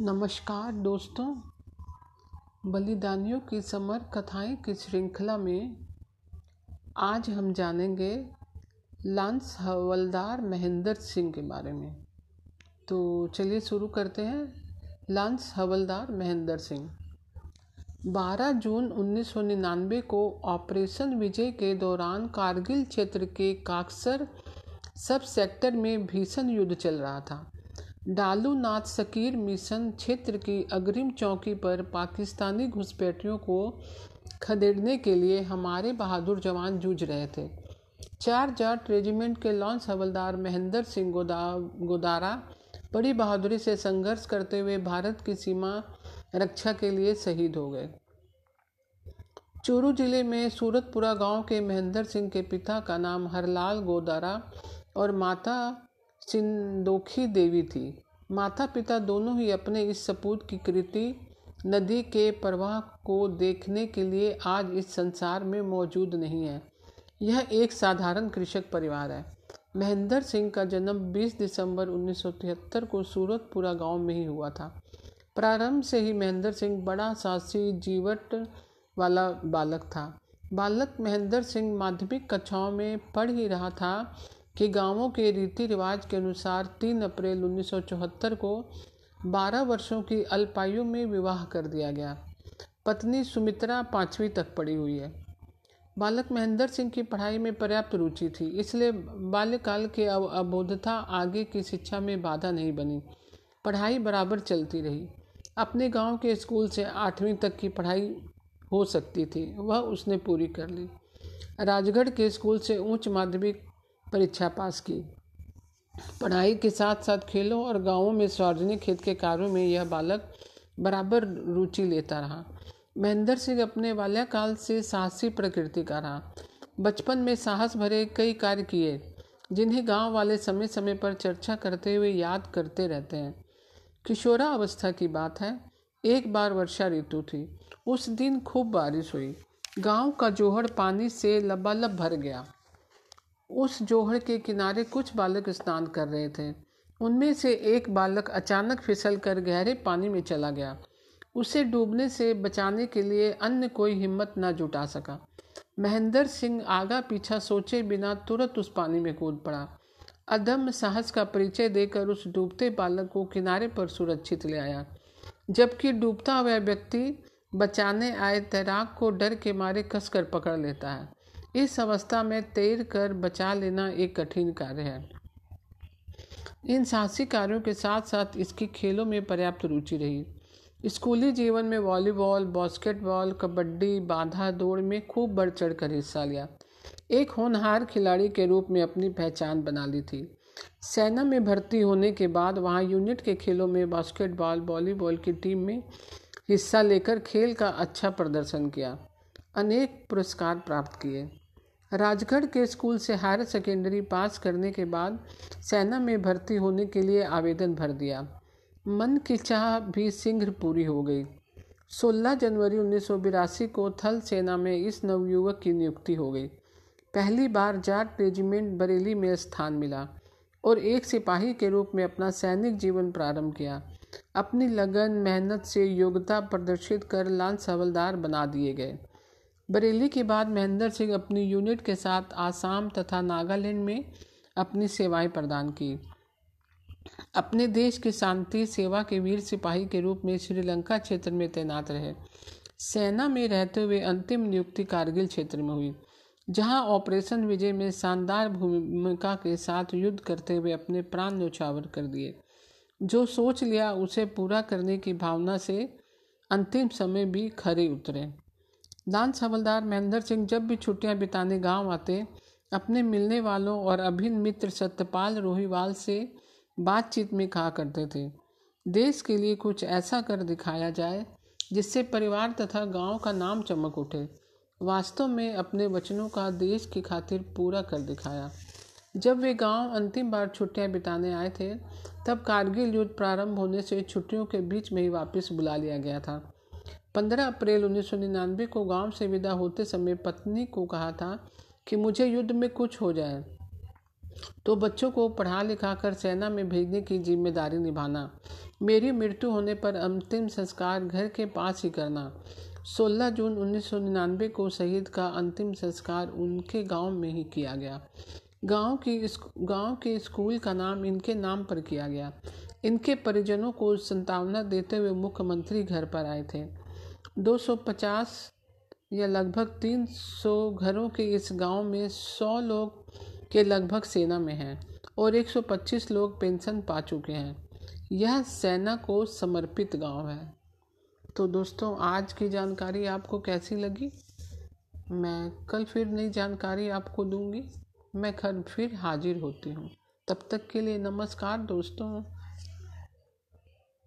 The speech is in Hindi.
नमस्कार दोस्तों। बलिदानियों की समर कथाएँ की श्रृंखला में आज हम जानेंगे लांस हवलदार महेंद्र सिंह के बारे में। तो चलिए शुरू करते हैं। लांस हवलदार महेंद्र सिंह। 12 जून 1999 को ऑपरेशन विजय के दौरान कारगिल क्षेत्र के काक्सर सब सेक्टर में भीषण युद्ध चल रहा था। डालू नाथ सकीर मिशन क्षेत्र की अग्रिम चौकी पर पाकिस्तानी घुसपैठियों को खदेड़ने के लिए हमारे बहादुर जवान जूझ रहे थे। चार जाट रेजिमेंट के लॉन्स हवलदार महेंद्र सिंह गोदा, गोदारा बड़ी बहादुरी से संघर्ष करते हुए भारत की सीमा रक्षा के लिए शहीद हो गए। चूरू ज़िले में सूरतपुरा गाँव के महेंद्र सिंह के पिता का नाम हरलाल गोदारा और माता सिंदोखी देवी थी। माता पिता दोनों ही अपने इस सपूत की कृति नदी के प्रवाह को देखने के लिए आज इस संसार में मौजूद नहीं है। यह एक साधारण कृषक परिवार है। महेंद्र सिंह का जन्म 20 दिसंबर 1973 को सूरतपुरा गाँव में ही हुआ था। प्रारंभ से ही महेंद्र सिंह बड़ा साहसी जीवट वाला बालक था। बालक महेंद्र सिंह माध्यमिक कक्षाओं में पढ़ ही रहा था कि गाँवों के रीति रिवाज के अनुसार 3 अप्रैल 1974 को 12 वर्षों की अल्पायु में विवाह कर दिया गया। पत्नी सुमित्रा पाँचवीं तक पढ़ी हुई है। बालक महेंद्र सिंह की पढ़ाई में पर्याप्त रुचि थी, इसलिए बाल्यकाल की अबोधता आगे की शिक्षा में बाधा नहीं बनी। पढ़ाई बराबर चलती रही। अपने गाँव के स्कूल से आठवीं तक की पढ़ाई हो सकती थी, वह उसने पूरी कर ली। राजगढ़ के स्कूल से उच्च माध्यमिक परीक्षा पास की। पढ़ाई के साथ साथ खेलों और गाँवों में सार्वजनिक खेत के कार्यों में यह बालक बराबर रुचि लेता रहा। महेंद्र सिंह अपने बाल्यकाल से साहसी प्रकृति का रहा। बचपन में साहस भरे कई कार्य किए, जिन्हें गाँव वाले समय समय पर चर्चा करते हुए याद करते रहते हैं। किशोरा अवस्था की बात है, एक बार वर्षा ऋतु थी, उस दिन खूब बारिश हुई। गाँव का जोहड़ पानी से लबालब भर गया। उस जोहड़ के किनारे कुछ बालक स्नान कर रहे थे। उनमें से एक बालक अचानक फिसल कर गहरे पानी में चला गया। उसे डूबने से बचाने के लिए अन्य कोई हिम्मत न जुटा सका। महेंद्र सिंह आगा पीछा सोचे बिना तुरंत उस पानी में कूद पड़ा। अदम्य साहस का परिचय देकर उस डूबते बालक को किनारे पर सुरक्षित ले आया। जबकि डूबता हुआ व्यक्ति बचाने आए तैराक को डर के मारे कसकर पकड़ लेता है। इस अवस्था में तैर कर बचा लेना एक कठिन कार्य है। इन साहसी कार्यों के साथ साथ इसकी खेलों में पर्याप्त रुचि रही। स्कूली जीवन में वॉलीबॉल, बास्केटबॉल, कबड्डी बाधा दौड़ में खूब बढ़ चढ़ कर हिस्सा लिया। एक होनहार खिलाड़ी के रूप में अपनी पहचान बना ली थी। सेना में भर्ती होने के बाद वहाँ यूनिट के खेलों में बास्केटबॉल, वॉलीबॉल की टीम में हिस्सा लेकर खेल का अच्छा प्रदर्शन किया। अनेक पुरस्कार प्राप्त किए। राजगढ़ के स्कूल से हायर सेकेंडरी पास करने के बाद सेना में भर्ती होने के लिए आवेदन भर दिया। मन की चाह भी शीघ्र पूरी हो गई। 16 जनवरी उन्नीस को थल सेना में इस नवयुवक की नियुक्ति हो गई। पहली बार जाट रेजिमेंट बरेली में स्थान मिला और एक सिपाही के रूप में अपना सैनिक जीवन प्रारंभ किया। अपनी लगन, मेहनत से योग्यता प्रदर्शित कर लाल हवलदार बना दिए गए। बरेली के बाद महेंद्र सिंह अपनी यूनिट के साथ आसाम तथा नागालैंड में अपनी सेवाएँ प्रदान की। अपने देश की शांति, सेवा के वीर सिपाही के रूप में श्रीलंका क्षेत्र में तैनात रहे। सेना में रहते हुए अंतिम नियुक्ति कारगिल क्षेत्र में हुई, जहाँ ऑपरेशन विजय में शानदार भूमिका के साथ युद्ध करते हुए अपने प्राण न्यौछावर कर दिए। जो सोच लिया, उसे पूरा करने की भावना से अंतिम समय भी खरे उतरे। दान हवलदार महेंद्र सिंह जब भी छुट्टियाँ बिताने गाँव आते, अपने मिलने वालों और अभिन्न मित्र सत्यपाल रोहिवाल से बातचीत में कहा करते थे। देश के लिए कुछ ऐसा कर दिखाया जाए, जिससे परिवार तथा गाँव का नाम चमक उठे। वास्तव में अपने वचनों का देश की खातिर पूरा कर दिखाया। जब वे गाँव अंतिम बार छुट्टियाँ बिताने आए थे, तब कारगिल युद्ध प्रारंभ होने से छुट्टियों के बीच में ही वापस बुला लिया गया था। पंद्रह अप्रैल उन्नीस सौ निन्यानवे को गाँव से विदा होते समय पत्नी को कहा था कि मुझे युद्ध में कुछ हो जाए। तो बच्चों को पढ़ा लिखा कर सेना में भेजने की ज़िम्मेदारी निभाना, मेरी मृत्यु होने पर अंतिम संस्कार घर के पास ही करना। 16 जून 1999 को शहीद का अंतिम संस्कार उनके गाँव में ही किया गया। गाँव की गाँव के स्कूल का नाम इनके नाम पर किया गया। इनके परिजनों को संतावना देते हुए मुख्यमंत्री घर पर आए थे। 250 या लगभग 300 घरों के इस गाँव में 100 लोग के लगभग सेना में हैं और 125 लोग पेंशन पा चुके हैं। यह सेना को समर्पित गाँव है। तो दोस्तों, आज की जानकारी आपको कैसी लगी? मैं कल फिर नई जानकारी आपको दूँगी। मैं कल फिर हाजिर होती हूँ। तब तक के लिए नमस्कार दोस्तों।